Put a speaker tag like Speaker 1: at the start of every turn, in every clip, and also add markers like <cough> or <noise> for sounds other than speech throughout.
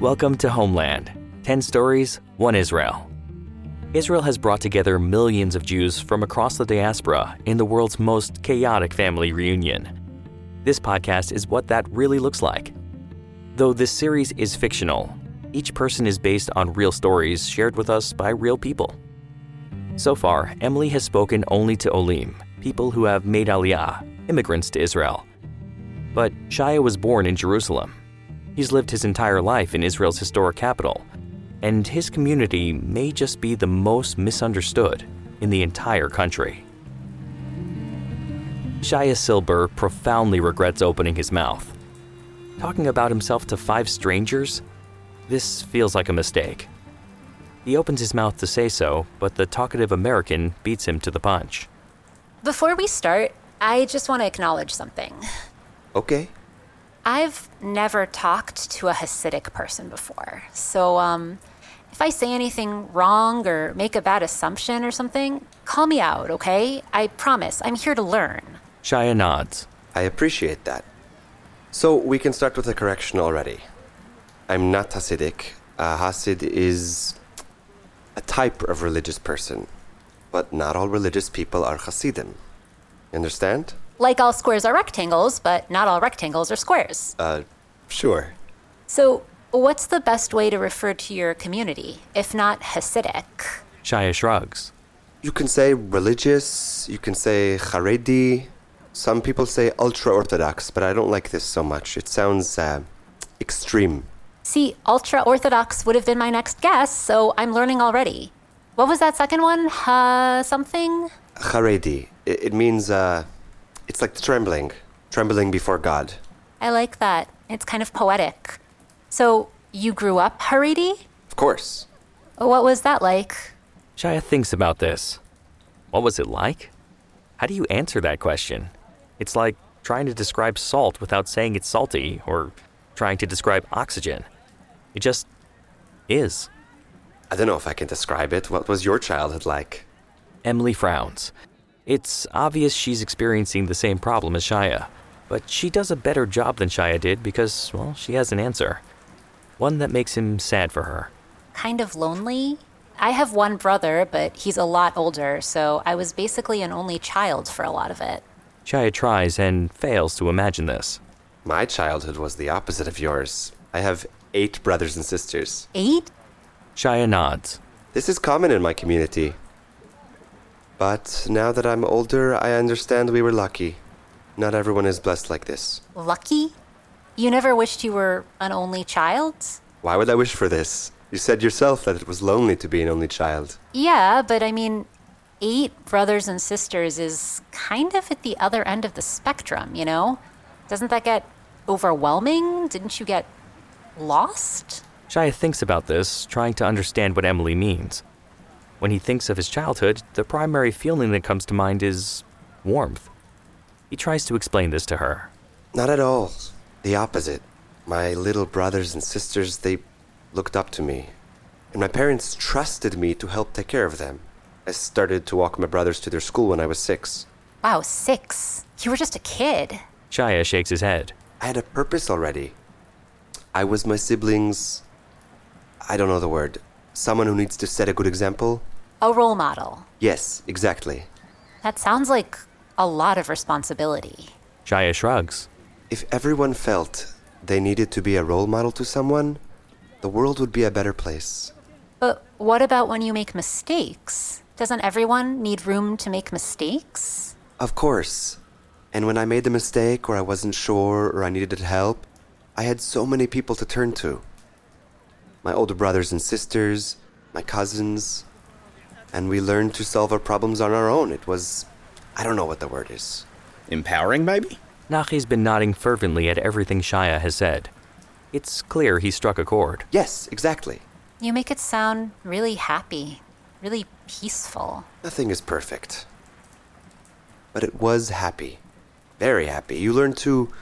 Speaker 1: Welcome to Homeland 10 Stories, 1 Israel. Israel has brought together millions of Jews from across the diaspora in the world's most chaotic family reunion. This podcast is what that really looks like. Though this series is fictional, each person is based on real stories shared with us by real people. So far, Emily has spoken only to Olim, people who have made Aliyah, immigrants to Israel. But Shaya was born in Jerusalem. He's lived his entire life in Israel's historic capital, and his community may just be the most misunderstood in the entire country. Shaya Silber profoundly regrets opening his mouth. Talking about himself to five strangers? This feels like a mistake. He opens his mouth to say so, but the talkative American beats him to the punch.
Speaker 2: Before we start, I just want to acknowledge something.
Speaker 3: Okay.
Speaker 2: I've never talked to a Hasidic person before. So, um, if I say anything wrong or make a bad assumption or something, call me out, okay? I promise, I'm here to learn.
Speaker 1: Shaya nods.
Speaker 3: I appreciate that. So we can start with a correction already. I'm not Hasidic. A Hasid is a type of religious person, but not all religious people are Hasidim. You understand?
Speaker 2: Like all squares are rectangles, but not all rectangles are squares.
Speaker 3: Uh, sure.
Speaker 2: So, what's the best way to refer to your community, if not Hasidic?
Speaker 1: Shaya shrugs.
Speaker 3: You can say religious, you can say Haredi. Some people say ultra Orthodox, but I don't like this so much. It sounds uh, extreme.
Speaker 2: See, ultra Orthodox would have been my next guess, so I'm learning already. What was that second one? Ha something?
Speaker 3: Haredi. It, it means, uh, it's like trembling, trembling before God.
Speaker 2: I like that. It's kind of poetic. So, you grew up Haredi?
Speaker 3: Of course.
Speaker 2: What was that like?
Speaker 1: Shaya thinks about this. What was it like? How do you answer that question? It's like trying to describe salt without saying it's salty, or trying to describe oxygen. It just is.
Speaker 3: I don't know if I can describe it. What was your childhood like?
Speaker 1: Emily frowns. It's obvious she's experiencing the same problem as Shaya, but she does a better job than Shaya did because, well, she has an answer. One that makes him sad for her.
Speaker 2: Kind of lonely? I have one brother, but he's a lot older, so I was basically an only child for a lot of it.
Speaker 1: Shaya tries and fails to imagine this.
Speaker 3: My childhood was the opposite of yours. I have eight brothers and sisters.
Speaker 2: Eight?
Speaker 1: Shaya nods.
Speaker 3: This is common in my community. But now that I'm older, I understand we were lucky. Not everyone is blessed like this.
Speaker 2: Lucky? You never wished you were an only child?
Speaker 3: Why would I wish for this? You said yourself that it was lonely to be an only child.
Speaker 2: Yeah, but I mean, eight brothers and sisters is kind of at the other end of the spectrum, you know? Doesn't that get overwhelming? Didn't you get lost?
Speaker 1: Shaya thinks about this, trying to understand what Emily means. When he thinks of his childhood, the primary feeling that comes to mind is warmth. He tries to explain this to her.
Speaker 3: Not at all. The opposite. My little brothers and sisters, they looked up to me. And my parents trusted me to help take care of them. I started to walk my brothers to their school when I was six.
Speaker 2: Wow, six. You were just a kid.
Speaker 1: Shaya shakes his head.
Speaker 3: I had a purpose already. I was my siblings. I don't know the word. Someone who needs to set a good example?
Speaker 2: A role model.
Speaker 3: Yes, exactly.
Speaker 2: That sounds like a lot of responsibility.
Speaker 1: Shaya shrugs.
Speaker 3: If everyone felt they needed to be a role model to someone, the world would be a better place.
Speaker 2: But what about when you make mistakes? Doesn't everyone need room to make mistakes?
Speaker 3: Of course. And when I made a mistake or I wasn't sure or I needed help, I had so many people to turn to. My older brothers and sisters, my cousins, and we learned to solve our problems on our own. It was, I don't know what the word is.
Speaker 4: Empowering, maybe?
Speaker 1: Nachi's been nodding fervently at everything Shaya has said. It's clear he struck a chord.
Speaker 3: Yes, exactly.
Speaker 2: You make it sound really happy, really peaceful.
Speaker 3: Nothing is perfect. But it was happy. Very happy. You learn to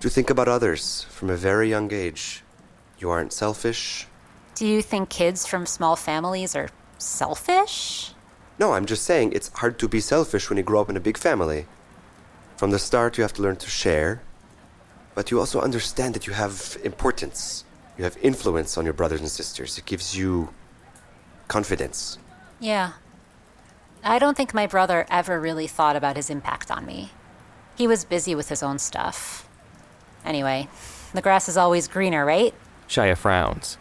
Speaker 3: to think about others from a very young age. You aren't selfish.
Speaker 2: Do you think kids from small families are selfish?
Speaker 3: No, I'm just saying it's hard to be selfish when you grow up in a big family. From the start, you have to learn to share, but you also understand that you have importance. You have influence on your brothers and sisters. It gives you confidence.
Speaker 2: Yeah. I don't think my brother ever really thought about his impact on me. He was busy with his own stuff. Anyway, the grass is always greener, right?
Speaker 1: Shaya frowns.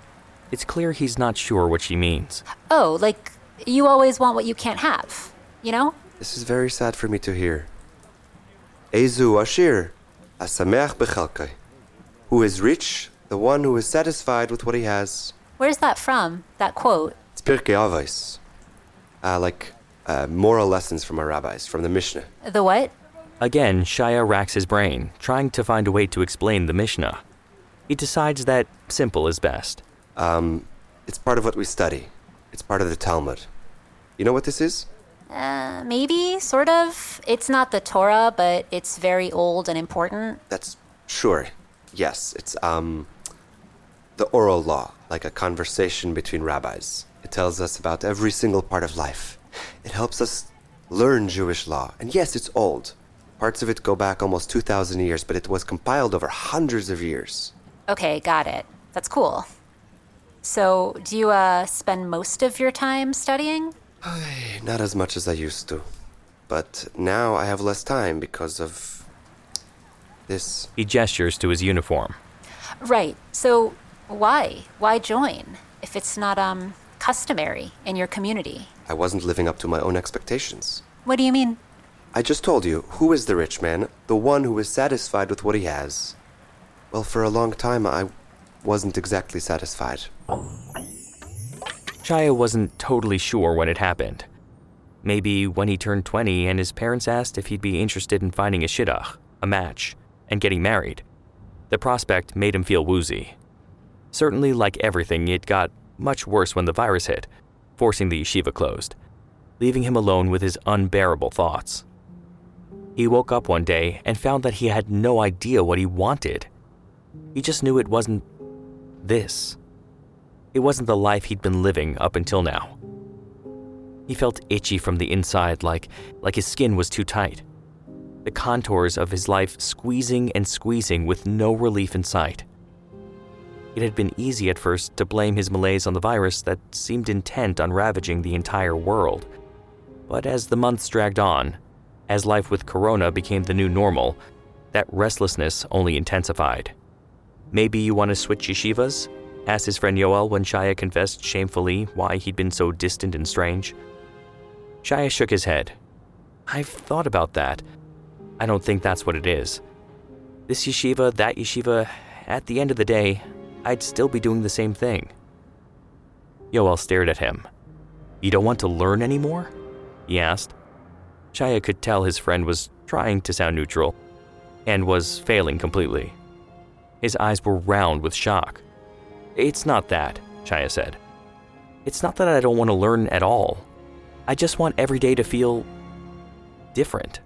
Speaker 1: It's clear he's not sure what she means.
Speaker 2: Oh, like you always want what you can't have, you know?
Speaker 3: This is very sad for me to hear. Ezu Ashir, Asameach Bechalkai. Who is rich, the one who is satisfied with what he has.
Speaker 2: Where's that from? That quote?
Speaker 3: It's Pirkei Avos. Uh, like uh, moral lessons from our rabbis, from the Mishnah.
Speaker 2: The what?
Speaker 1: Again, Shaya racks his brain, trying to find a way to explain the Mishnah. He decides that simple is best.
Speaker 3: Um, it's part of what we study. It's part of the Talmud. You know what this is?
Speaker 2: Uh, maybe, sort of. It's not the Torah, but it's very old and important.
Speaker 3: That's sure. Yes, it's um the oral law, like a conversation between rabbis. It tells us about every single part of life. It helps us learn Jewish law. And yes, it's old. Parts of it go back almost 2,000 years, but it was compiled over hundreds of years.
Speaker 2: Okay, got it. That's cool. So, do you uh, spend most of your time studying?
Speaker 3: Not as much as I used to. But now I have less time because of this.
Speaker 1: He gestures to his uniform.
Speaker 2: Right. So, why? Why join if it's not um customary in your community?
Speaker 3: I wasn't living up to my own expectations.
Speaker 2: What do you mean?
Speaker 3: I just told you, who is the rich man? The one who is satisfied with what he has. Well, for a long time, I wasn't exactly satisfied.
Speaker 1: Shaya wasn't totally sure when it happened. Maybe when he turned 20 and his parents asked if he'd be interested in finding a shidduch, a match, and getting married. The prospect made him feel woozy. Certainly, like everything, it got much worse when the virus hit, forcing the yeshiva closed, leaving him alone with his unbearable thoughts. He woke up one day and found that he had no idea what he wanted. He just knew it wasn't this. It wasn't the life he'd been living up until now. He felt itchy from the inside, like, like his skin was too tight. The contours of his life squeezing and squeezing with no relief in sight. It had been easy at first to blame his malaise on the virus that seemed intent on ravaging the entire world. But as the months dragged on, as life with corona became the new normal, that restlessness only intensified. Maybe you want to switch yeshivas? asked his friend Yoel when Shaya confessed shamefully why he'd been so distant and strange. Shaya shook his head. I've thought about that. I don't think that's what it is. This yeshiva, that yeshiva, at the end of the day, I'd still be doing the same thing. Yoel stared at him. You don't want to learn anymore? He asked. Shaya could tell his friend was trying to sound neutral and was failing completely. His eyes were round with shock. It's not that, Shaya said. It's not that I don't want to learn at all. I just want every day to feel different.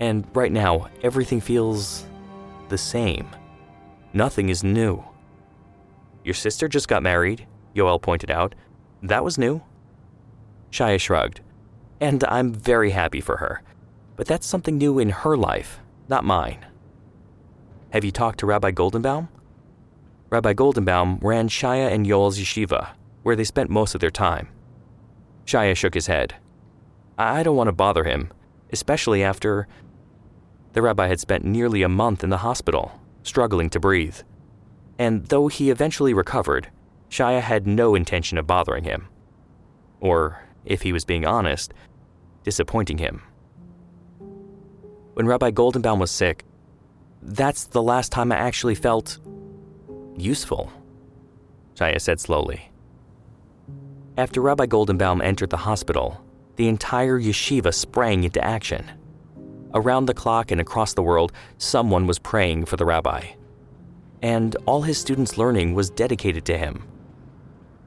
Speaker 1: And right now, everything feels the same. Nothing is new. Your sister just got married, Yoel pointed out. That was new. Shaya shrugged. And I'm very happy for her. But that's something new in her life, not mine. Have you talked to Rabbi Goldenbaum? Rabbi Goldenbaum ran Shaya and Yoel's yeshiva, where they spent most of their time. Shaya shook his head. I don't want to bother him, especially after. The rabbi had spent nearly a month in the hospital, struggling to breathe. And though he eventually recovered, Shaya had no intention of bothering him. Or, if he was being honest, disappointing him. When Rabbi Goldenbaum was sick, that's the last time I actually felt useful, Shaya said slowly. After Rabbi Goldenbaum entered the hospital, the entire yeshiva sprang into action. Around the clock and across the world, someone was praying for the rabbi. And all his students' learning was dedicated to him.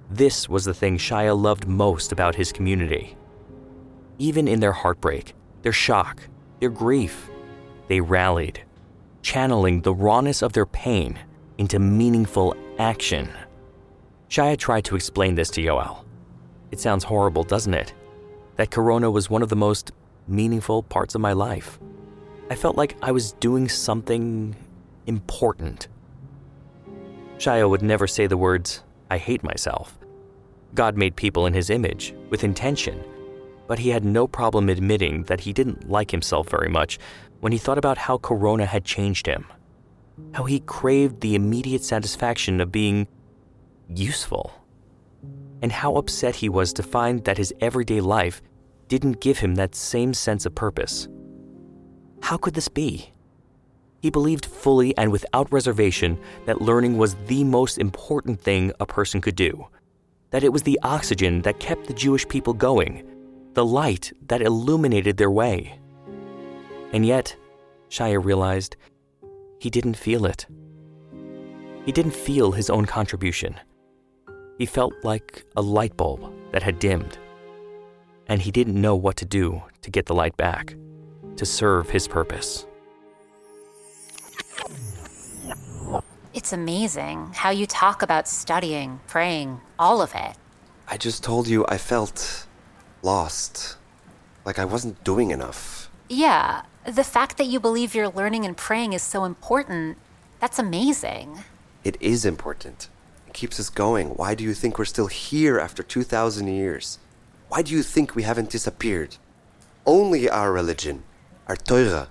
Speaker 1: This was the thing Shaya loved most about his community. Even in their heartbreak, their shock, their grief, they rallied, channeling the rawness of their pain into meaningful action. Shaya tried to explain this to Yoel. It sounds horrible, doesn't it? That Corona was one of the most meaningful parts of my life. I felt like I was doing something important. Shaya would never say the words, I hate myself. God made people in his image, with intention, but he had no problem admitting that he didn't like himself very much when he thought about how Corona had changed him. How he craved the immediate satisfaction of being useful. And how upset he was to find that his everyday life didn't give him that same sense of purpose. How could this be? He believed fully and without reservation that learning was the most important thing a person could do, that it was the oxygen that kept the Jewish people going, the light that illuminated their way. And yet, Shaya realized he didn't feel it. He didn't feel his own contribution. He felt like a light bulb that had dimmed. And he didn't know what to do to get the light back, to serve his purpose.
Speaker 2: It's amazing how you talk about studying, praying, all of it.
Speaker 3: I just told you I felt lost. Like I wasn't doing enough.
Speaker 2: Yeah, the fact that you believe your learning and praying is so important, that's amazing.
Speaker 3: It is important. It keeps us going. Why do you think we're still here after 2,000 years? Why do you think we haven't disappeared? Only our religion, our Torah,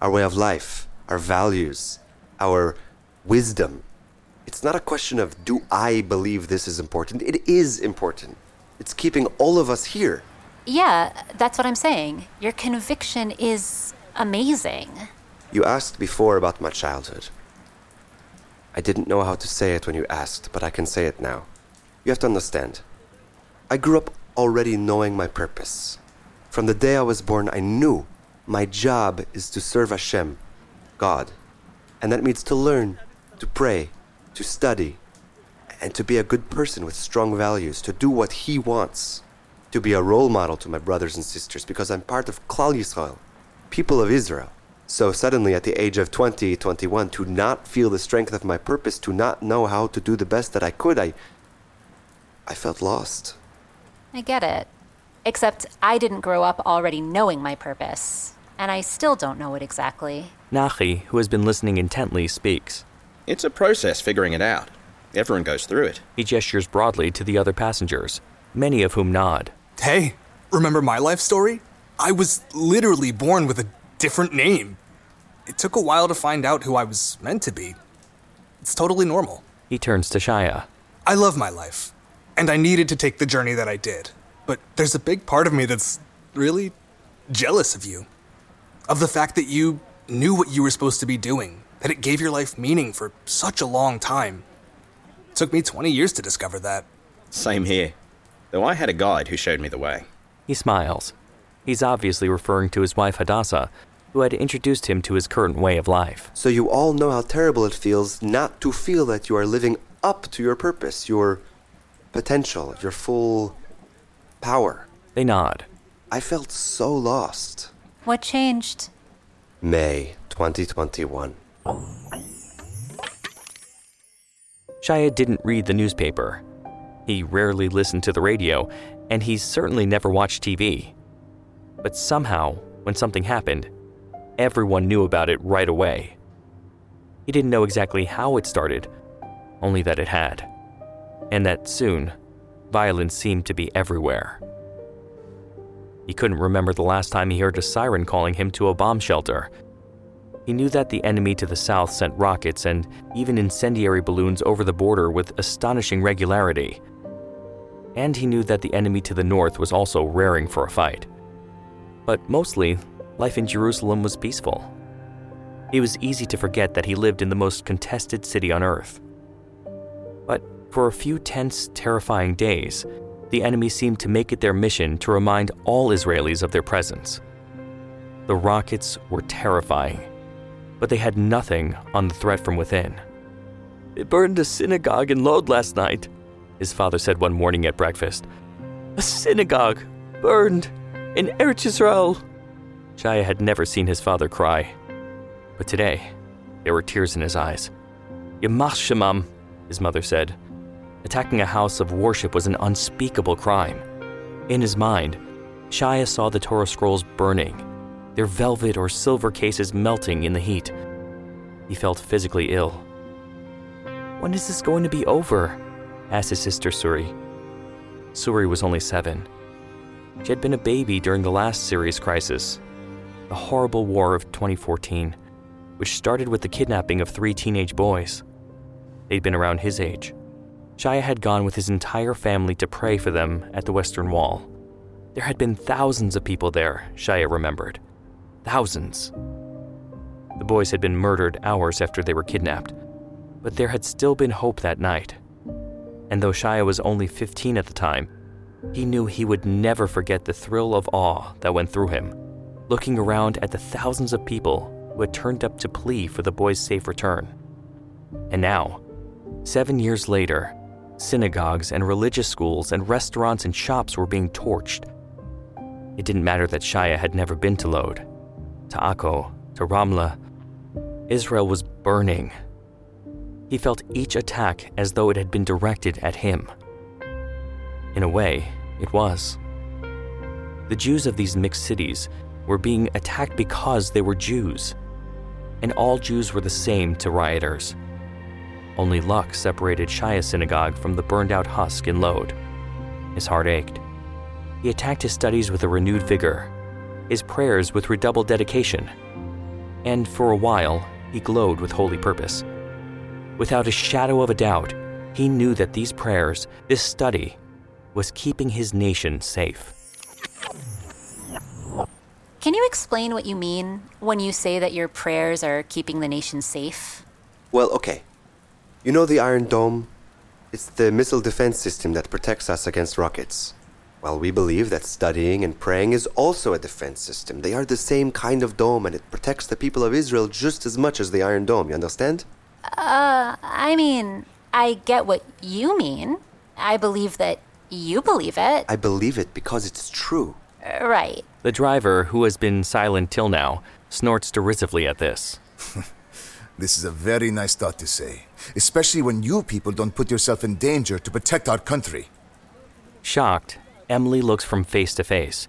Speaker 3: our way of life, our values, our wisdom. It's not a question of do I believe this is important? It is important. It's keeping all of us here.
Speaker 2: Yeah, that's what I'm saying. Your conviction is amazing.
Speaker 3: You asked before about my childhood. I didn't know how to say it when you asked, but I can say it now. You have to understand. I grew up already knowing my purpose. From the day I was born, I knew my job is to serve Hashem, God. And that means to learn, to pray, to study, and to be a good person with strong values, to do what He wants, to be a role model to my brothers and sisters, because I'm part of Klal Yisrael, people of Israel. So suddenly, at the age of 20, 21, to not feel the strength of my purpose, to not know how to do the best that I could, I, I felt lost.
Speaker 2: I get it. Except I didn't grow up already knowing my purpose, and I still don't know it exactly.
Speaker 1: Nachi, who has been listening intently, speaks.
Speaker 4: It's a process figuring it out. Everyone goes through it.
Speaker 1: He gestures broadly to the other passengers, many of whom nod.
Speaker 5: Hey, remember my life story? I was literally born with a different name. It took a while to find out who I was meant to be. It's totally normal.
Speaker 1: He turns to Shaya.
Speaker 5: I love my life, and I needed to take the journey that I did. But there's a big part of me that's really jealous of you. Of the fact that you knew what you were supposed to be doing, that it gave your life meaning for such a long time. It took me 20 years to discover that.
Speaker 4: Same here. Though I had a guide who showed me the way.
Speaker 1: He smiles. He's obviously referring to his wife Hadassah, who had introduced him to his current way of life.
Speaker 3: So you all know how terrible it feels not to feel that you are living up to your purpose, your potential, your full power.
Speaker 1: They nod.
Speaker 3: I felt so lost.
Speaker 2: What changed?
Speaker 3: May 2021.
Speaker 1: Shaya didn't read the newspaper. He rarely listened to the radio, and he certainly never watched TV. But somehow, when something happened, everyone knew about it right away. He didn't know exactly how it started, only that it had. And that soon, violence seemed to be everywhere. He couldn't remember the last time he heard a siren calling him to a bomb shelter. He knew that the enemy to the south sent rockets and even incendiary balloons over the border with astonishing regularity. And he knew that the enemy to the north was also raring for a fight. But mostly, life in Jerusalem was peaceful. It was easy to forget that he lived in the most contested city on earth. But for a few tense, terrifying days, the enemy seemed to make it their mission to remind all Israelis of their presence. The rockets were terrifying, but they had nothing on the threat from within. It burned a synagogue in Lod last night, his father said one morning at breakfast. A synagogue burned in Eretz Israel. Shaya had never seen his father cry, but today there were tears in his eyes. Yamach Shemam, his mother said. Attacking a house of worship was an unspeakable crime. In his mind, Shaya saw the Torah scrolls burning, their velvet or silver cases melting in the heat. He felt physically ill. When is this going to be over? Asked his sister Suri. Suri was only seven. She had been a baby during the last serious crisis, the horrible war of 2014, which started with the kidnapping of three teenage boys. They'd been around his age. Shaya had gone with his entire family to pray for them at the Western Wall. There had been thousands of people there, Shaya remembered. Thousands. The boys had been murdered hours after they were kidnapped, but there had still been hope that night. And though Shaya was only 15 at the time, he knew he would never forget the thrill of awe that went through him, looking around at the thousands of people who had turned up to plea for the boy's safe return. And now, seven years later, synagogues and religious schools and restaurants and shops were being torched. It didn't matter that Shaya had never been to Lod, to Akko, to Ramla. Israel was burning. He felt each attack as though it had been directed at him. In a way, it was. The Jews of these mixed cities were being attacked because they were Jews, and all Jews were the same to rioters. Only luck separated Shaya synagogue from the burned out husk in Lod. His heart ached. He attacked his studies with a renewed vigor, his prayers with redoubled dedication, and for a while, he glowed with holy purpose. Without a shadow of a doubt, he knew that these prayers, this study, was keeping his nation safe.
Speaker 2: Can you explain what you mean when you say that your prayers are keeping the nation safe?
Speaker 3: Well, okay. You know the Iron Dome? It's the missile defense system that protects us against rockets. Well, we believe that studying and praying is also a defense system. They are the same kind of dome and it protects the people of Israel just as much as the Iron Dome, you understand?
Speaker 2: Uh, I mean, I get what you mean. I believe that you believe it.
Speaker 3: I believe it because it's true.
Speaker 2: Uh, right.
Speaker 1: The driver, who has been silent till now, snorts derisively at this. <laughs>
Speaker 6: This is a very nice thought to say, especially when you people don't put yourself in danger to protect our country.
Speaker 1: Shocked, Emily looks from face to face,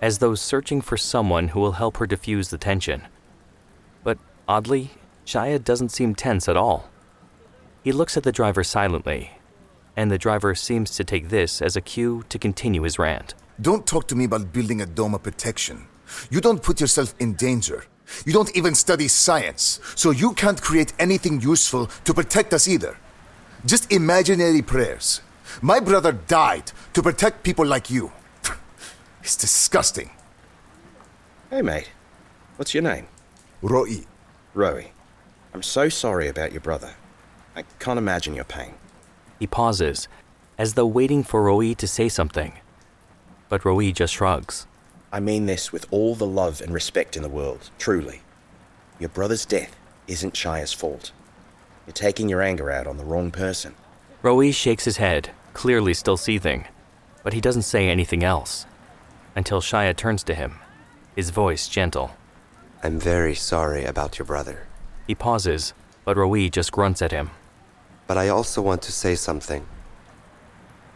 Speaker 1: as though searching for someone who will help her diffuse the tension. But oddly, Shaya doesn't seem tense at all. He looks at the driver silently, and the driver seems to take this as a cue to continue his rant.
Speaker 6: Don't talk to me about building a dome of protection. You don't put yourself in danger. You don't even study science, so you can't create anything useful to protect us either. Just imaginary prayers. My brother died to protect people like you. <laughs> It's disgusting.
Speaker 4: Hey, mate. What's your name?
Speaker 6: Ro'i.
Speaker 4: Rowie. I'm so sorry about your brother. I can't imagine your pain.
Speaker 1: He pauses, as though waiting for Roi to say something. But Roi just shrugs.
Speaker 4: I mean this with all the love and respect in the world, truly. Your brother's death isn't Shaya's fault. You're taking your anger out on the wrong person.
Speaker 1: Roi shakes his head, clearly still seething, but he doesn't say anything else until Shaya turns to him, his voice gentle.
Speaker 3: I'm very sorry about your brother.
Speaker 1: He pauses, but Roi just grunts at him.
Speaker 3: But I also want to say something.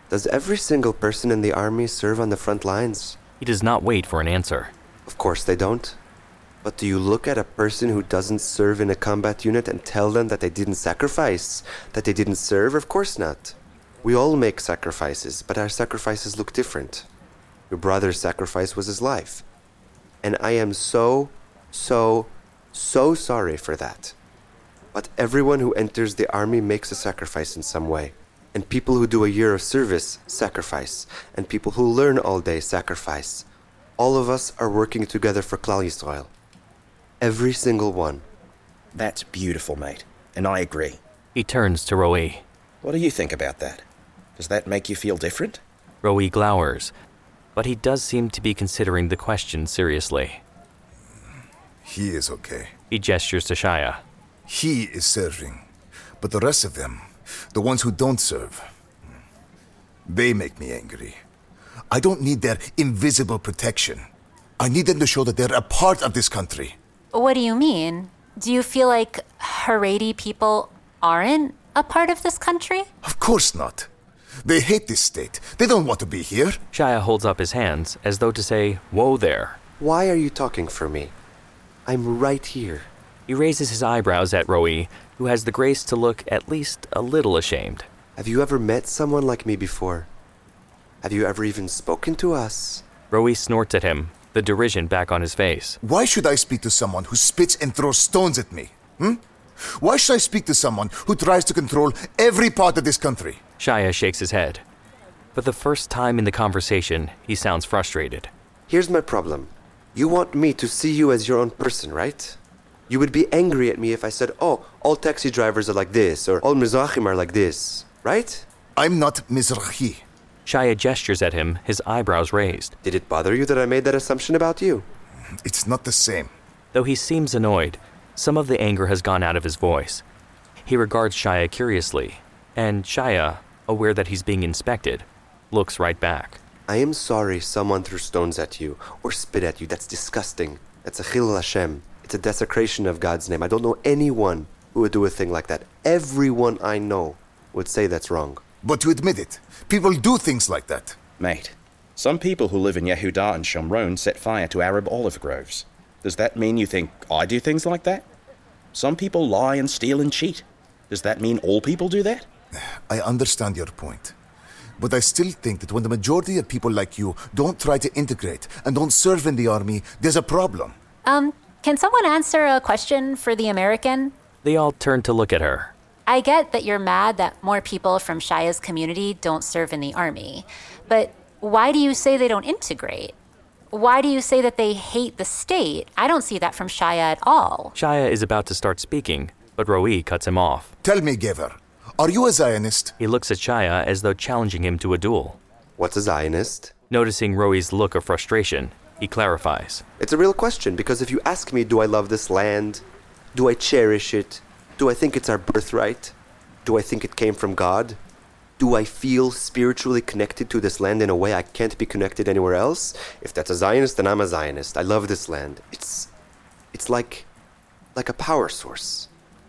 Speaker 3: Does every single person in the army serve on the front lines?
Speaker 1: He does not wait for an answer.
Speaker 3: Of course they don't. But do you look at a person who doesn't serve in a combat unit and tell them that they didn't sacrifice? That they didn't serve? Of course not. We all make sacrifices, but our sacrifices look different. Your brother's sacrifice was his life. And I am so, so, so sorry for that. But everyone who enters the army makes a sacrifice in some way. And people who do a year of service sacrifice. And people who learn all day sacrifice. All of us are working together for Klal Yisrael. Every single one.
Speaker 4: That's beautiful, mate. And I agree.
Speaker 1: He turns to Roi.
Speaker 4: What do you think about that? Does that make you feel different?
Speaker 1: Roi glowers, but he does seem to be considering the question seriously.
Speaker 6: He is okay.
Speaker 1: He gestures to Shaya.
Speaker 6: He is serving. But the rest of them, the ones who don't serve, they make me angry. I don't need their invisible protection. I need them to show that they're a part of this country.
Speaker 2: What do you mean? Do you feel like Haredi people aren't a part of this country?
Speaker 6: Of course not. They hate this state. They don't want to be here.
Speaker 1: Shaya holds up his hands as though to say, Whoa there.
Speaker 3: Why are you talking for me? I'm right here.
Speaker 1: He raises his eyebrows at Roi, who has the grace to look at least a little ashamed.
Speaker 3: Have you ever met someone like me before? Have you ever even spoken to us?
Speaker 1: Roi snorts at him, the derision back on his face.
Speaker 6: Why should I speak to someone who spits and throws stones at me? Hmm? Why should I speak to someone who tries to control every part of this country?
Speaker 1: Shaya shakes his head. For the first time in the conversation, he sounds frustrated.
Speaker 3: Here's my problem. You want me to see you as your own person, right? You would be angry at me if I said, oh, all taxi drivers are like this, or all Mizrahim are like this, right?
Speaker 6: I'm not Mizrahi.
Speaker 1: Shaya gestures at him, his eyebrows raised.
Speaker 3: Did it bother you that I made that assumption about you?
Speaker 6: It's not the same.
Speaker 1: Though he seems annoyed, some of the anger has gone out of his voice. He regards Shaya curiously, and Shaya, aware that he's being inspected, looks right back.
Speaker 3: I am sorry someone threw stones at you or spit at you. That's disgusting. That's a chilul Hashem. It's a desecration of God's name. I don't know anyone who would do a thing like that. Everyone I know would say that's wrong.
Speaker 6: But you admit it, people do things like that.
Speaker 4: Mate, some people who live in Yehuda and Shomron set fire to Arab olive groves. Does that mean you think I do things like that? Some people lie and steal and cheat. Does that mean all people do that?
Speaker 6: I understand your point. But I still think that when the majority of people like you don't try to integrate and don't serve in the army, there's a problem.
Speaker 2: Um, can someone answer a question for the American?
Speaker 1: They all turn to look at her.
Speaker 2: I get that you're mad that more people from Shaya's community don't serve in the army, but why do you say they don't integrate? Why do you say that they hate the state? I don't see that from Shaya at all.
Speaker 1: Shaya is about to start speaking, but Roi cuts him off.
Speaker 6: Tell me, Gever, are you a Zionist?
Speaker 1: He looks at Shaya as though challenging him to a duel.
Speaker 3: What's a Zionist?
Speaker 1: Noticing Roi's look of frustration, he clarifies.
Speaker 3: It's a real question because if you ask me, do I love this land? Do I cherish it? Do I think it's our birthright? Do I think it came from God? Do I feel spiritually connected to this land in a way I can't be connected anywhere else? If that's a Zionist, then I'm a Zionist. I love this land. It's it's like like a power source,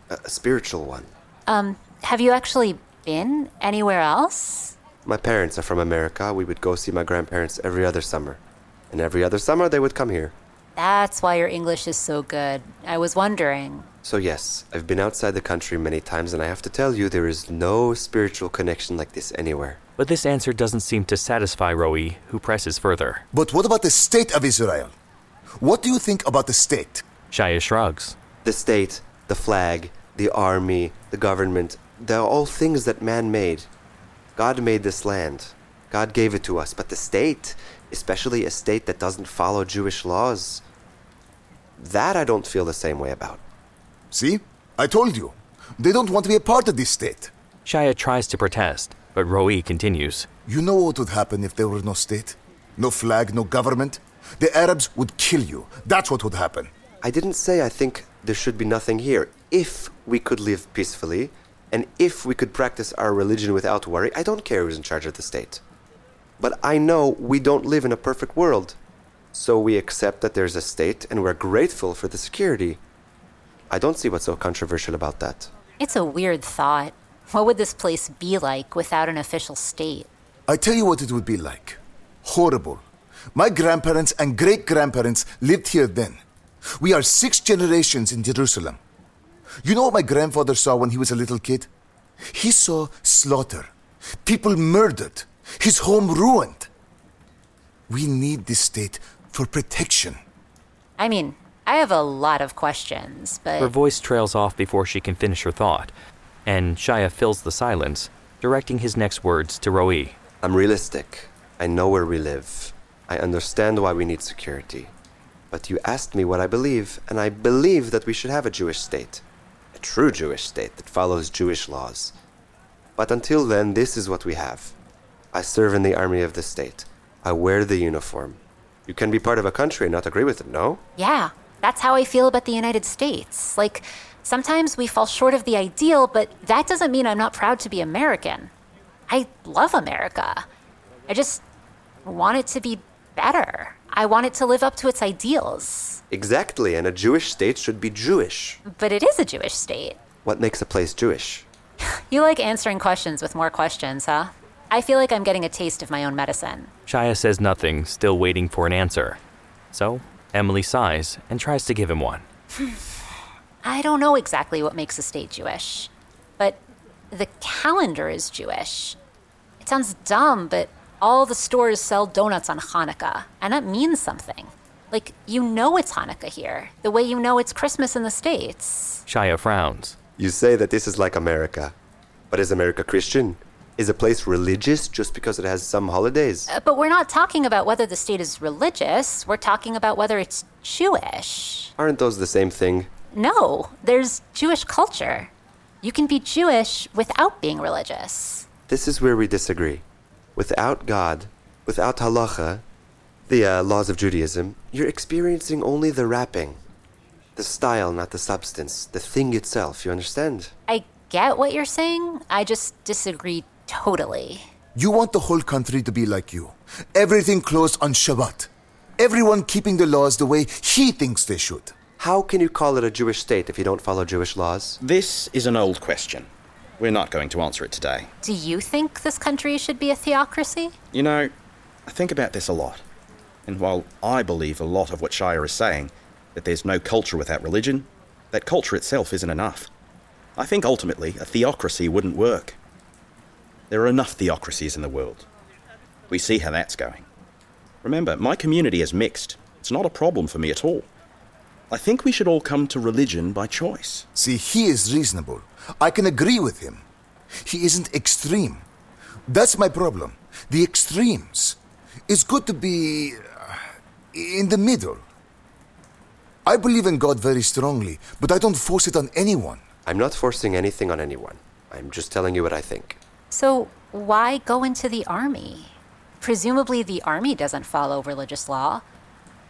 Speaker 3: a, a spiritual one.
Speaker 2: Um, have you actually been anywhere else?
Speaker 3: My parents are from America. We would go see my grandparents every other summer. And every other summer they would come here.
Speaker 2: That's why your English is so good. I was wondering.
Speaker 3: So, yes, I've been outside the country many times, and I have to tell you, there is no spiritual connection like this anywhere.
Speaker 1: But this answer doesn't seem to satisfy Roi, who presses further.
Speaker 6: But what about the state of Israel? What do you think about the state?
Speaker 1: Shaya shrugs.
Speaker 3: The state, the flag, the army, the government, they're all things that man made. God made this land. God gave it to us. But the state, especially a state that doesn't follow Jewish laws, that I don't feel the same way about.
Speaker 6: See? I told you. They don't want to be a part of this state.
Speaker 1: Shaya tries to protest, but Roi continues.
Speaker 6: You know what would happen if there were no state? No flag, no government? The Arabs would kill you. That's what would happen.
Speaker 3: I didn't say I think there should be nothing here. If we could live peacefully, and if we could practice our religion without worry, I don't care who's in charge of the state. But I know we don't live in a perfect world. So we accept that there's a state and we're grateful for the security. I don't see what's so controversial about that.
Speaker 2: It's a weird thought. What would this place be like without an official state?
Speaker 6: I tell you what it would be like. Horrible. My grandparents and great grandparents lived here then. We are six generations in Jerusalem. You know what my grandfather saw when he was a little kid? He saw slaughter, people murdered, his home ruined. We need this state for protection.
Speaker 2: I mean, I have a lot of questions, but.
Speaker 1: Her voice trails off before she can finish her thought, and Shaya fills the silence, directing his next words to Roi.
Speaker 3: I'm realistic. I know where we live. I understand why we need security. But you asked me what I believe, and I believe that we should have a Jewish state. True Jewish state that follows Jewish laws. But until then, this is what we have. I serve in the army of the state. I wear the uniform. You can be part of a country and not agree with it, no?
Speaker 2: yeah, that's how I feel about the United States. Like, sometimes we fall short of the ideal, but that doesn't mean I'm not proud to be American. I love America. I just want it to be better. I want it to live up to its ideals.
Speaker 3: Exactly, and a Jewish state should be Jewish.
Speaker 2: But it is a Jewish state.
Speaker 3: What makes a place Jewish? <laughs>
Speaker 2: You like answering questions with more questions, huh? I feel like I'm getting a taste of my own medicine.
Speaker 1: Shaya says nothing, still waiting for an answer. So, Emily sighs and tries to give him one. <sighs>
Speaker 2: I don't know exactly what makes a state Jewish, but the calendar is Jewish. It sounds dumb, but all the stores sell donuts on Hanukkah, and that means something. Like, you know it's Hanukkah here, the way you know it's Christmas in the States.
Speaker 1: Shaya frowns.
Speaker 3: You say that this is like America. But is America Christian? Is a place religious just because it has some holidays?
Speaker 2: Uh, But we're not talking about whether the state is religious, we're talking about whether it's Jewish.
Speaker 3: Aren't those the same thing?
Speaker 2: No, there's Jewish culture. You can be Jewish without being religious.
Speaker 3: This is where we disagree. Without God, without halacha, the uh, laws of Judaism, you're experiencing only the wrapping. The style, not the substance. The thing itself, you understand?
Speaker 2: I get what you're saying, I just disagree totally.
Speaker 6: You want the whole country to be like you. Everything closed on Shabbat. Everyone keeping the laws the way he thinks they should.
Speaker 3: How can you call it a Jewish state if you don't follow Jewish laws?
Speaker 4: This is an old question. We're not going to answer it today.
Speaker 2: Do you think this country should be a theocracy?
Speaker 4: You know, I think about this a lot. And while I believe a lot of what Shaya is saying, that there's no culture without religion, that culture itself isn't enough. I think ultimately a theocracy wouldn't work. There are enough theocracies in the world. We see how that's going. Remember, my community is mixed. It's not a problem for me at all. I think we should all come to religion by choice.
Speaker 6: See, he is reasonable. I can agree with him. He isn't extreme. That's my problem. The extremes. It's good to be in the middle. I believe in God very strongly, but I don't force it on anyone.
Speaker 3: I'm not forcing anything on anyone. I'm just telling you what I think.
Speaker 2: So, why go into the army? Presumably, the army doesn't follow religious law.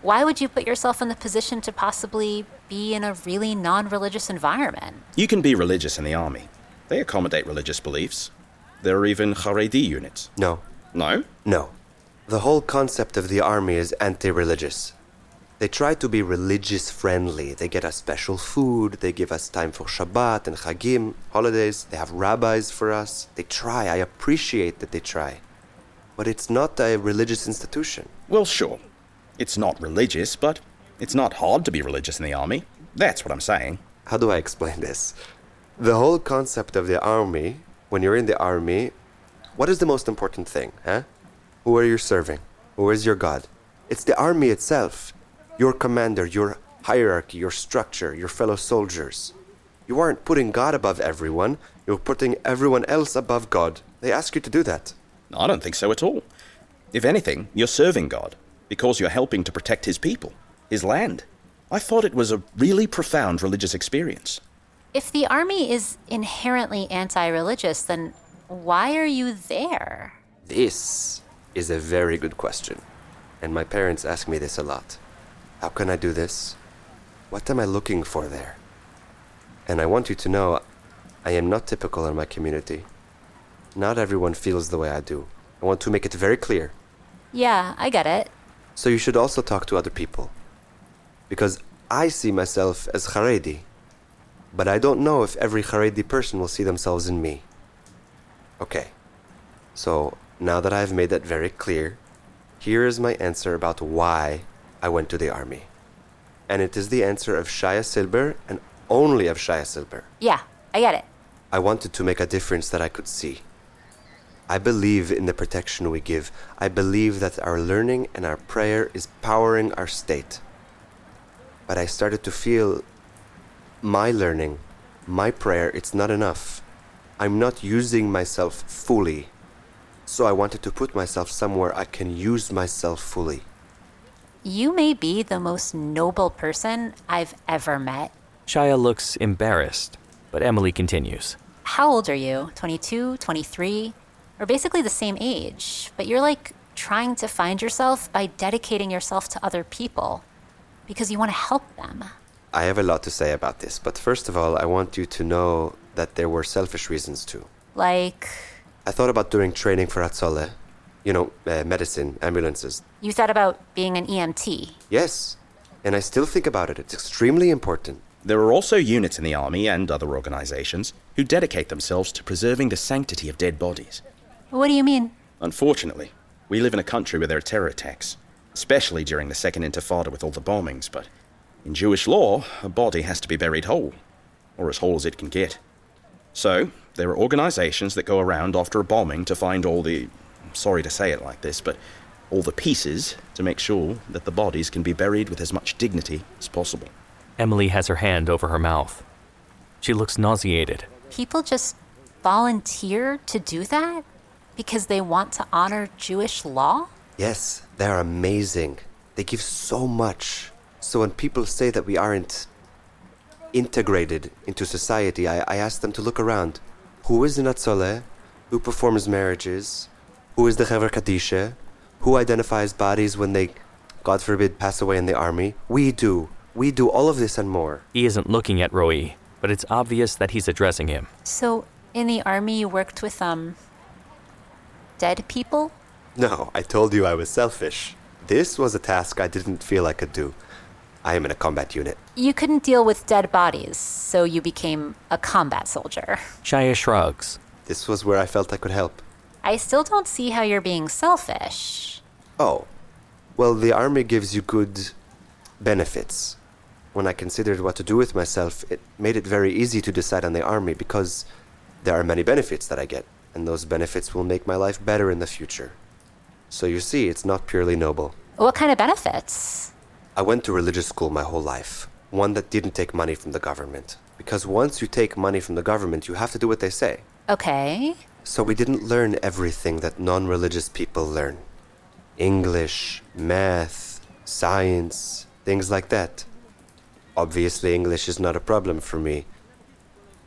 Speaker 2: Why would you put yourself in the position to possibly be in a really non religious environment?
Speaker 4: You can be religious in the army. They accommodate religious beliefs. There are even Haredi units.
Speaker 3: No,
Speaker 4: No?
Speaker 3: no. The whole concept of the army is anti religious. They try to be religious friendly. They get us special food, they give us time for Shabbat and Chagim, holidays, they have rabbis for us. They try. I appreciate that they try. But it's not a religious institution.
Speaker 4: Well, sure. It's not religious, but it's not hard to be religious in the army. That's what I'm saying.
Speaker 3: How do I explain this? The whole concept of the army, when you're in the army, what is the most important thing, huh? Who are you serving? Who is your God? It's the army itself. Your commander, your hierarchy, your structure, your fellow soldiers. You aren't putting God above everyone, you're putting everyone else above God. They ask you to do that.
Speaker 4: I don't think so at all. If anything, you're serving God because you're helping to protect His people, His land. I thought it was a really profound religious experience.
Speaker 2: If the army is inherently anti religious, then why are you there?
Speaker 3: This is a very good question. And my parents ask me this a lot. How can I do this? What am I looking for there? And I want you to know I am not typical in my community. Not everyone feels the way I do. I want to make it very clear.
Speaker 2: Yeah, I get it.
Speaker 3: So you should also talk to other people. Because I see myself as Haredi, but I don't know if every Haredi person will see themselves in me. Okay, so now that I've made that very clear, here is my answer about why I went to the army. And it is the answer of Shaya Silber and only of Shaya Silber.
Speaker 2: Yeah, I get it.
Speaker 3: I wanted to make a difference that I could see. I believe in the protection we give. I believe that our learning and our prayer is powering our state. But I started to feel my learning, my prayer, it's not enough. I'm not using myself fully. So I wanted to put myself somewhere I can use myself fully.
Speaker 2: You may be the most noble person I've ever met.
Speaker 1: Shaya looks embarrassed, but Emily continues.
Speaker 2: How old are you? 22, 23? We're basically the same age, but you're like trying to find yourself by dedicating yourself to other people because you want to help them.
Speaker 3: I have a lot to say about this, but first of all, I want you to know that there were selfish reasons too.
Speaker 2: Like,
Speaker 3: I thought about doing training for Hatzalah, you know, uh, medicine, ambulances.
Speaker 2: you thought about being an EMT.
Speaker 3: Yes, and I still think about it. It's extremely important.
Speaker 4: There are also units in the army and other organizations who dedicate themselves to preserving the sanctity of dead bodies.
Speaker 2: What do you mean?
Speaker 4: Unfortunately, we live in a country where there are terror attacks, especially during the Second Intifada with all the bombings, but In Jewish law, a body has to be buried whole, or as whole as it can get. So, there are organizations that go around after a bombing to find all the. I'm sorry to say it like this, but all the pieces to make sure that the bodies can be buried with as much dignity as possible.
Speaker 1: Emily has her hand over her mouth. She looks nauseated.
Speaker 2: People just volunteer to do that because they want to honor Jewish law?
Speaker 3: Yes, they're amazing. They give so much. So when people say that we aren't integrated into society, I, I ask them to look around. Who is the Hatzalah? Who performs marriages? Who is the Chevra Kadisha? Who identifies bodies when they, God forbid, pass away in the army? We do. We do all of this and more.
Speaker 1: He isn't looking at Roi, but it's obvious that he's addressing him.
Speaker 2: So, in the army, you worked with, um, dead people?
Speaker 3: No, I told you I was selfish. This was a task I didn't feel I could do. I am in a combat unit.
Speaker 2: You couldn't deal with dead bodies, so you became a combat soldier.
Speaker 1: Shaya shrugs.
Speaker 3: This was where I felt I could help.
Speaker 2: I still don't see how you're being selfish.
Speaker 3: Oh, well, the army gives you good benefits. When I considered what to do with myself, it made it very easy to decide on the army because there are many benefits that I get, and those benefits will make my life better in the future. So you see, it's not purely noble.
Speaker 2: What kind of benefits?
Speaker 3: I went to religious school my whole life, one that didn't take money from the government. Because once you take money from the government, you have to do what they say.
Speaker 2: Okay.
Speaker 3: So we didn't learn everything that non religious people learn English, math, science, things like that. Obviously, English is not a problem for me.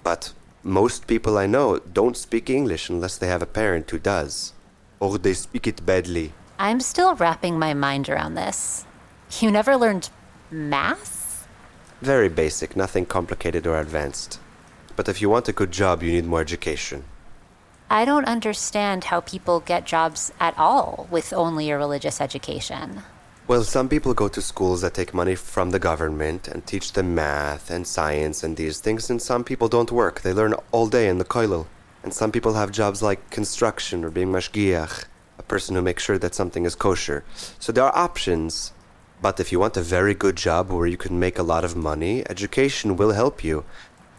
Speaker 3: But most people I know don't speak English unless they have a parent who does, or they speak it badly.
Speaker 2: I'm still wrapping my mind around this. You never learned math?
Speaker 3: Very basic, nothing complicated or advanced. But if you want a good job, you need more education.
Speaker 2: I don't understand how people get jobs at all with only a religious education.
Speaker 3: Well, some people go to schools that take money from the government and teach them math and science and these things, and some people don't work. They learn all day in the koilel. And some people have jobs like construction or being mashgiach, a person who makes sure that something is kosher. So there are options. But if you want a very good job where you can make a lot of money, education will help you.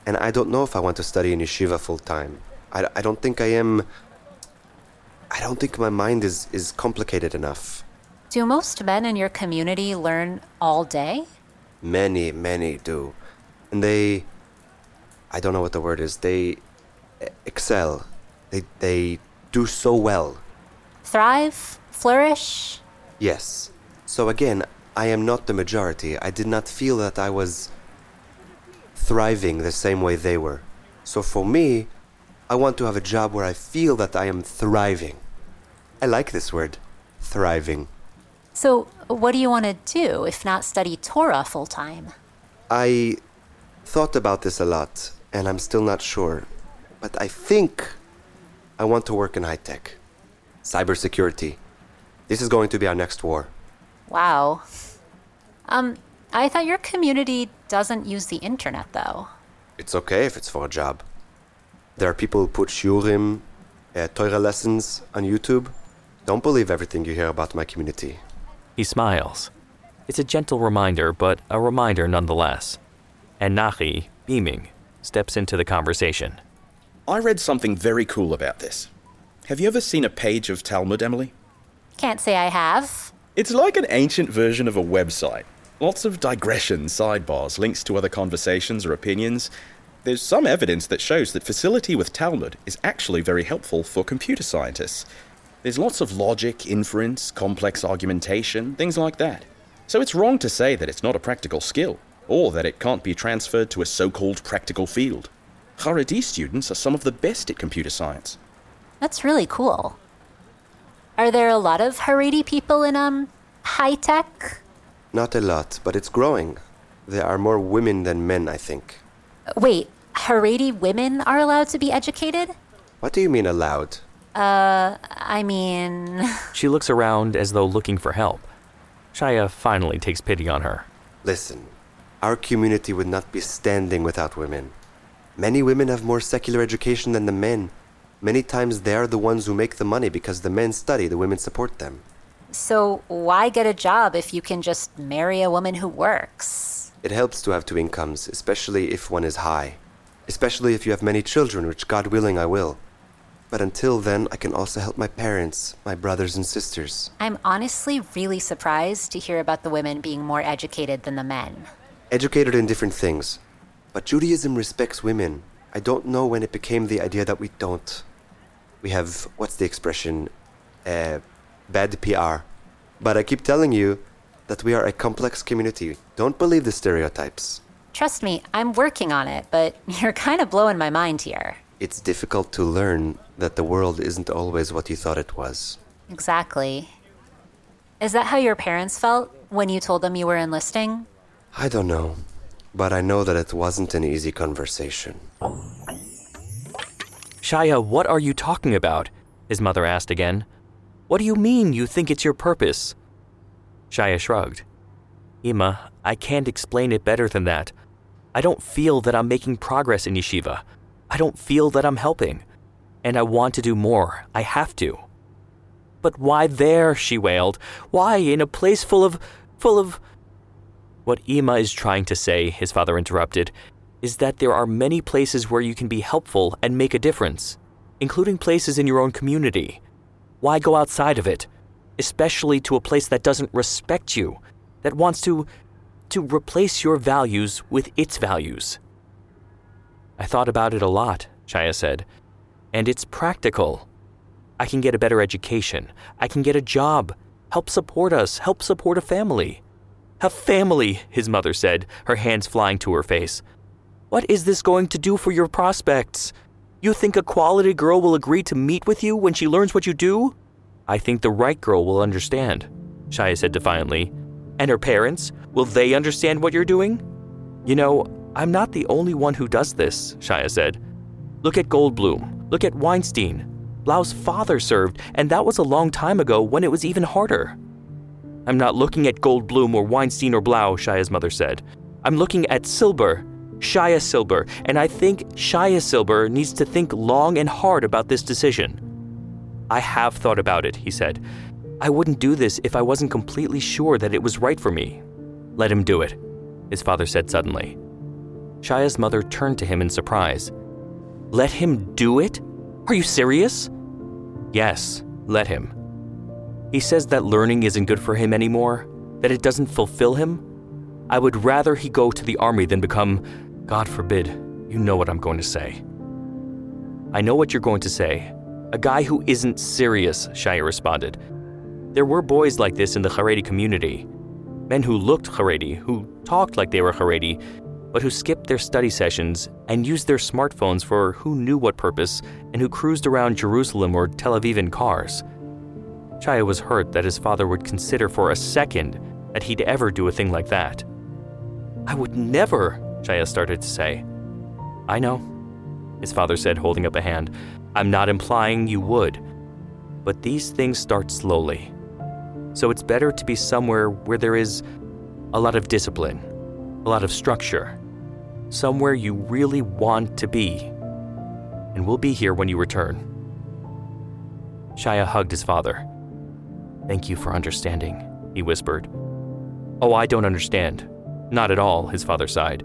Speaker 3: And I don't know if I want to study in yeshiva full time. I, I don't think I am. I don't think my mind is, is complicated enough.
Speaker 2: Do most men in your community learn all day?
Speaker 3: Many, many do. And they. I don't know what the word is. They excel. They, they do so well.
Speaker 2: Thrive? Flourish?
Speaker 3: Yes. So again, I am not the majority. I did not feel that I was thriving the same way they were. So for me, I want to have a job where I feel that I am thriving. I like this word, thriving.
Speaker 2: So, what do you want to do if not study Torah full time?
Speaker 3: I thought about this a lot, and I'm still not sure. But I think I want to work in high tech, cybersecurity. This is going to be our next war.
Speaker 2: Wow. Um, I thought your community doesn't use the internet, though.
Speaker 3: It's okay if it's for a job. There are people who put shiurim, uh, Torah lessons on YouTube. Don't believe everything you hear about my community.
Speaker 1: He smiles. It's a gentle reminder, but a reminder nonetheless. And Nachi, beaming, steps into the conversation.
Speaker 4: I read something very cool about this. Have you ever seen a page of Talmud, Emily?
Speaker 2: Can't say I have.
Speaker 4: It's like an ancient version of a website. Lots of digressions, sidebars, links to other conversations or opinions. There's some evidence that shows that facility with Talmud is actually very helpful for computer scientists. There's lots of logic, inference, complex argumentation, things like that. So it's wrong to say that it's not a practical skill, or that it can't be transferred to a so called practical field. Haredi students are some of the best at computer science.
Speaker 2: That's really cool. Are there a lot of Haredi people in, um, high tech?
Speaker 3: Not a lot, but it's growing. There are more women than men, I think.
Speaker 2: Wait, Haredi women are allowed to be educated?
Speaker 3: What do you mean allowed?
Speaker 2: Uh, I mean. <laughs>
Speaker 1: She looks around as though looking for help. Shaya finally takes pity on her.
Speaker 3: Listen, our community would not be standing without women. Many women have more secular education than the men. Many times they are the ones who make the money because the men study, the women support them.
Speaker 2: So, why get a job if you can just marry a woman who works?
Speaker 3: It helps to have two incomes, especially if one is high. Especially if you have many children, which God willing I will. But until then, I can also help my parents, my brothers and sisters.
Speaker 2: I'm honestly really surprised to hear about the women being more educated than the men.
Speaker 3: Educated in different things. But Judaism respects women. I don't know when it became the idea that we don't. We have, what's the expression? Uh, bad PR. But I keep telling you that we are a complex community. Don't believe the stereotypes.
Speaker 2: Trust me, I'm working on it, but <laughs> you're kind of blowing my mind here.
Speaker 3: It's difficult to learn that the world isn't always what you thought it was.
Speaker 2: Exactly. Is that how your parents felt when you told them you were enlisting?
Speaker 3: I don't know, but I know that it wasn't an easy conversation.
Speaker 1: Shaya, what are you talking about? His mother asked again. What do you mean you think it's your purpose? Shaya shrugged. Ima, I can't explain it better than that. I don't feel that I'm making progress in yeshiva. I don't feel that I'm helping. And I want to do more. I have to. But why there? she wailed. Why in a place full of. full of. What Ima is trying to say, his father interrupted, is that there are many places where you can be helpful and make a difference, including places in your own community. Why go outside of it? Especially to a place that doesn't respect you, that wants to. to replace your values with its values. I thought about it a lot, Shaya said, and it's practical. I can get a better education. I can get a job, help support us, help support a family. A family, his mother said, her hands flying to her face. What is this going to do for your prospects? You think a quality girl will agree to meet with you when she learns what you do? I think the right girl will understand, Shaya said defiantly. And her parents? Will they understand what you're doing? You know, I'm not the only one who does this, Shaya said. Look at Goldblum. Look at Weinstein. Blau's father served, and that was a long time ago when it was even harder. I'm not looking at Goldblum or Weinstein or Blau, Shaya's mother said. I'm looking at Silber, Shaya Silber, and I think Shaya Silber needs to think long and hard about this decision. I have thought about it, he said. I wouldn't do this if I wasn't completely sure that it was right for me. Let him do it, his father said suddenly. Shaya's mother turned to him in surprise. Let him do it? Are you serious? Yes, let him. He says that learning isn't good for him anymore, that it doesn't fulfill him. I would rather he go to the army than become, God forbid, you know what I'm going to say. I know what you're going to say. A guy who isn't serious, Shaya responded. There were boys like this in the Haredi community. Men who looked Haredi, who talked like they were Haredi, but who skipped their study sessions and used their smartphones for who knew what purpose and who cruised around Jerusalem or Tel Aviv in cars. Shaya was hurt that his father would consider for a second that he'd ever do a thing like that. I would never, Shaya started to say. I know, his father said, holding up a hand. I'm not implying you would. But these things start slowly. So it's better to be somewhere where there is a lot of discipline, a lot of structure, somewhere you really want to be. And we'll be here when you return. Shaya hugged his father. Thank you for understanding, he whispered. Oh, I don't understand. Not at all, his father sighed.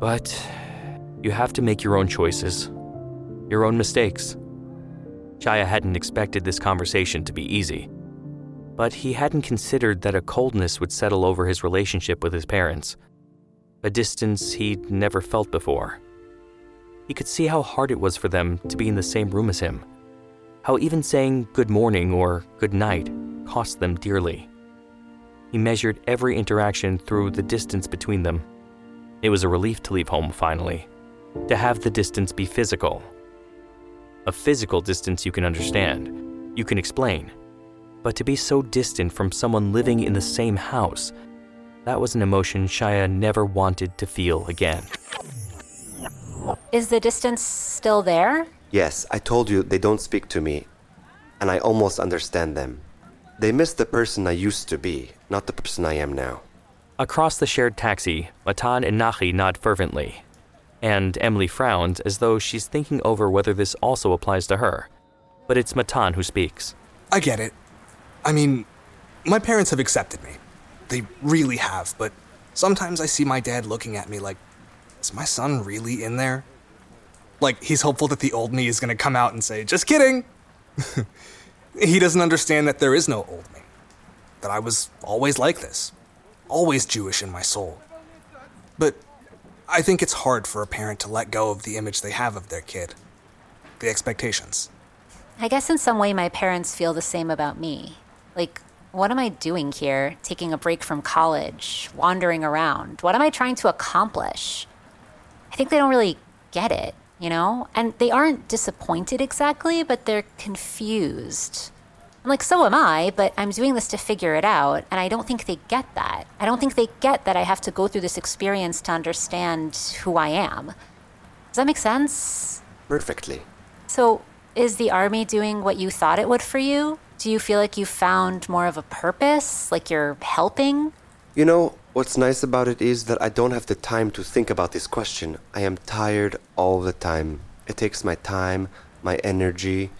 Speaker 1: But you have to make your own choices, your own mistakes. Shaya hadn't expected this conversation to be easy, but he hadn't considered that a coldness would settle over his relationship with his parents, a distance he'd never felt before. He could see how hard it was for them to be in the same room as him, how even saying good morning or good night cost them dearly. He measured every interaction through the distance between them. It was a relief to leave home finally, to have the distance be physical. A physical distance you can understand, you can explain. But to be so distant from someone living in the same house, that was an emotion Shaya never wanted to feel again.
Speaker 2: Is the distance still there?
Speaker 3: Yes, I told you they don't speak to me, and I almost understand them. They miss the person I used to be, not the person I am now.
Speaker 1: Across the shared taxi, Matan and Nachi nod fervently, and Emily frowns as though she's thinking over whether this also applies to her. But it's Matan who speaks.
Speaker 5: I get it. I mean, my parents have accepted me. They really have, but Sometimes I see my dad looking at me like, is my son really in there? Like, he's hopeful that the old me is gonna come out and say, just kidding! <laughs> he doesn't understand that there is no old me. That I was always like this, always Jewish in my soul. But I think it's hard for a parent to let go of the image they have of their kid, the expectations.
Speaker 2: I guess in some way my parents feel the same about me. Like, what am I doing here, taking a break from college, wandering around? What am I trying to accomplish? I think they don't really get it, you know? And they aren't disappointed exactly, but they're confused. I'm like, so am I, but I'm doing this to figure it out, and I don't think they get that. I don't think they get that I have to go through this experience to understand who I am. Does that make sense?
Speaker 3: Perfectly.
Speaker 2: So, is the army doing what you thought it would for you? Do you feel like you found more of a purpose? Like you're helping?
Speaker 3: You know, what's nice about it is that I don't have the time to think about this question. I am tired all the time. It takes my time, my energy,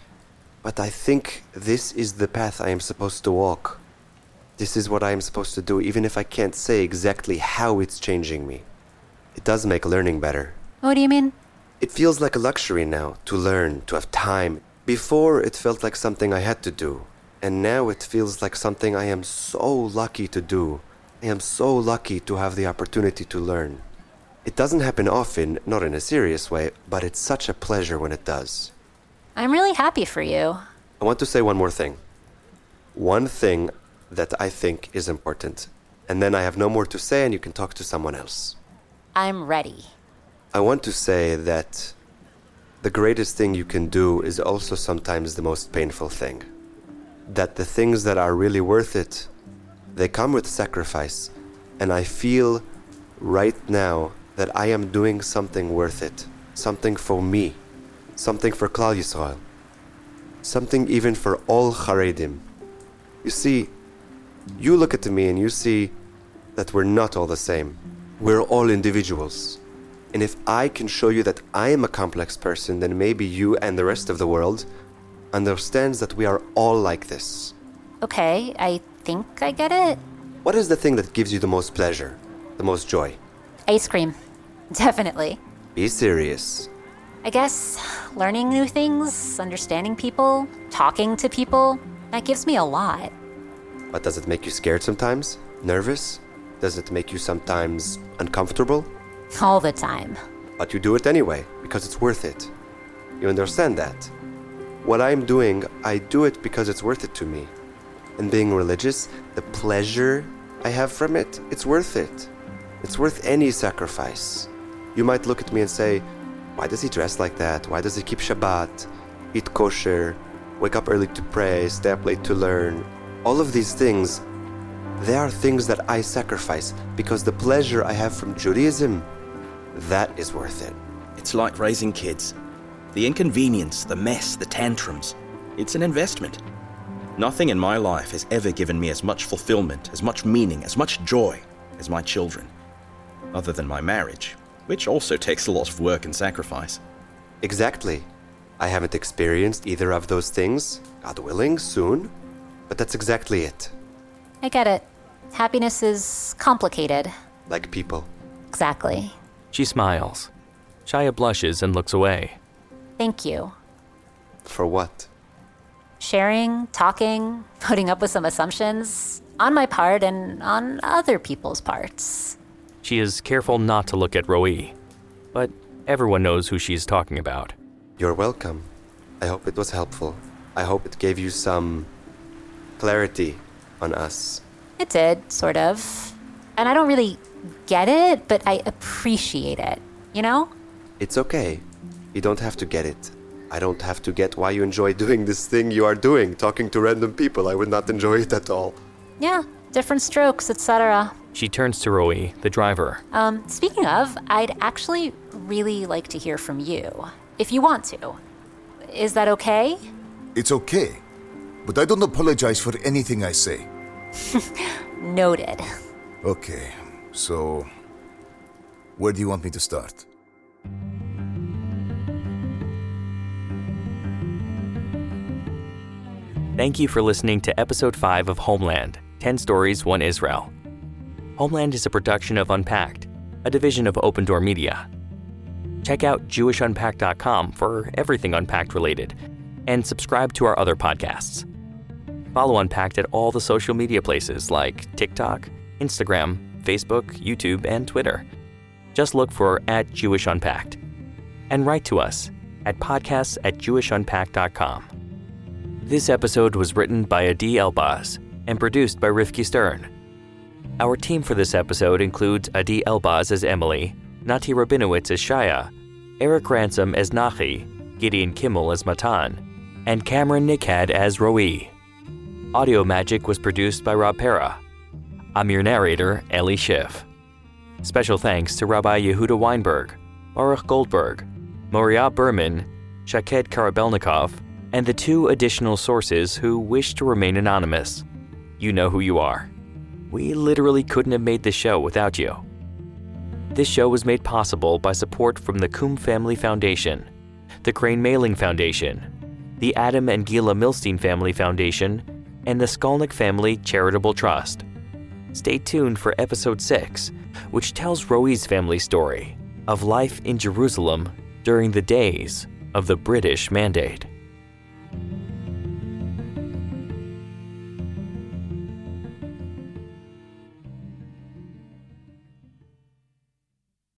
Speaker 3: but I think this is the path I am supposed to walk. This is what I am supposed to do, even if I can't say exactly how it's changing me. It does make learning better.
Speaker 2: What do you mean?
Speaker 3: It feels like a luxury now to learn, to have time. Before, it felt like something I had to do. And now it feels like something I am so lucky to do. I am so lucky to have the opportunity to learn. It doesn't happen often, not in a serious way, but it's such a pleasure when it does.
Speaker 2: I'm really happy for you.
Speaker 3: I want to say one more thing. One thing that I think is important. And then I have no more to say, and you can talk to someone else.
Speaker 2: I'm ready.
Speaker 3: I want to say that the greatest thing you can do is also sometimes the most painful thing. That the things that are really worth it, they come with sacrifice. And I feel right now that I am doing something worth it, something for me something for Klal Yisrael, something even for all Haredim. You see, you look at me and you see that we're not all the same. We're all individuals. And if I can show you that I am a complex person, then maybe you and the rest of the world understands that we are all like this.
Speaker 2: Okay, I think I get it.
Speaker 3: What is the thing that gives you the most pleasure, the most joy?
Speaker 2: Ice cream. <laughs> Definitely.
Speaker 3: Be serious.
Speaker 2: I guess learning new things, understanding people, talking to people, that gives me a lot.
Speaker 3: But does it make you scared sometimes? Nervous? Does it make you sometimes uncomfortable?
Speaker 2: All the time.
Speaker 3: But you do it anyway, because it's worth it. You understand that? What I'm doing, I do it because it's worth it to me. And being religious, the pleasure I have from it, it's worth it. It's worth any sacrifice. You might look at me and say, why does he dress like that? Why does he keep Shabbat, eat kosher, wake up early to pray, stay up late to learn? All of these things, they are things that I sacrifice because the pleasure I have from Judaism, that is worth it.
Speaker 4: It's like raising kids. The inconvenience, the mess, the tantrums. It's an investment. Nothing in my life has ever given me as much fulfillment, as much meaning, as much joy as my children. Other than my marriage, which also takes a lot of work and sacrifice.
Speaker 3: Exactly. I haven't experienced either of those things, God willing, soon, but that's exactly it.
Speaker 2: I get it. Happiness is complicated.
Speaker 3: Like people.
Speaker 2: Exactly.
Speaker 1: She smiles. Shaya blushes and looks away.
Speaker 2: Thank you.
Speaker 3: For what?
Speaker 2: Sharing, talking, <laughs> putting up with some assumptions on my part and on other people's parts.
Speaker 1: She is careful not to look at Roi, but everyone knows who she's talking about.
Speaker 3: You're welcome. I hope it was helpful. I hope it gave you some clarity on us.
Speaker 2: It did, sort of. And I don't really get it, but I appreciate it, you know?
Speaker 3: It's okay. You don't have to get it. I don't have to get why you enjoy doing this thing you are doing, talking to random people. I would not enjoy it at all.
Speaker 2: Yeah, different strokes, etc.
Speaker 1: She turns to Roi, the driver.
Speaker 2: Um, speaking of, I'd actually really like to hear from you, if you want to. Is that okay?
Speaker 6: It's okay. But I don't apologize for anything I say. <laughs>
Speaker 2: Noted.
Speaker 6: Okay, so. Where do you want me to start?
Speaker 1: Thank you for listening to episode 5 of Homeland 10 Stories, 1 Israel. Homeland is a production of Unpacked, a division of Open Door Media. Check out JewishUnpacked.com for everything Unpacked related, and subscribe to our other podcasts. Follow Unpacked at all the social media places like TikTok, Instagram, Facebook, YouTube, and Twitter. Just look for at Jewish Unpacked. And write to us at podcasts at jewishunpacked.com. This episode was written by Adi Elbaz and produced by Rifki Stern. Our team for this episode includes Adi Elbaz as Emily, Nati Rabinowitz as Shaya, Eric Ransom as Nachi, Gideon Kimmel as Matan, and Cameron Nickad as Roi. Audio Magic was produced by Rob Pera. I'm your narrator, Ellie Schiff. Special thanks to Rabbi Yehuda Weinberg, Baruch Goldberg, Moriah Berman, Shaked Karabelnikov, and the two additional sources who wish to remain anonymous. You know who you are. We literally couldn't have made this show without you. This show was made possible by support from the Koum Family Foundation, the Crain-Maling Foundation, the Adam and Gila Milstein Family Foundation, and the Skolnick Family Charitable Trust. Stay tuned for episode 6, which tells Roi's family story of life in Jerusalem during the days of the British Mandate. Thank you.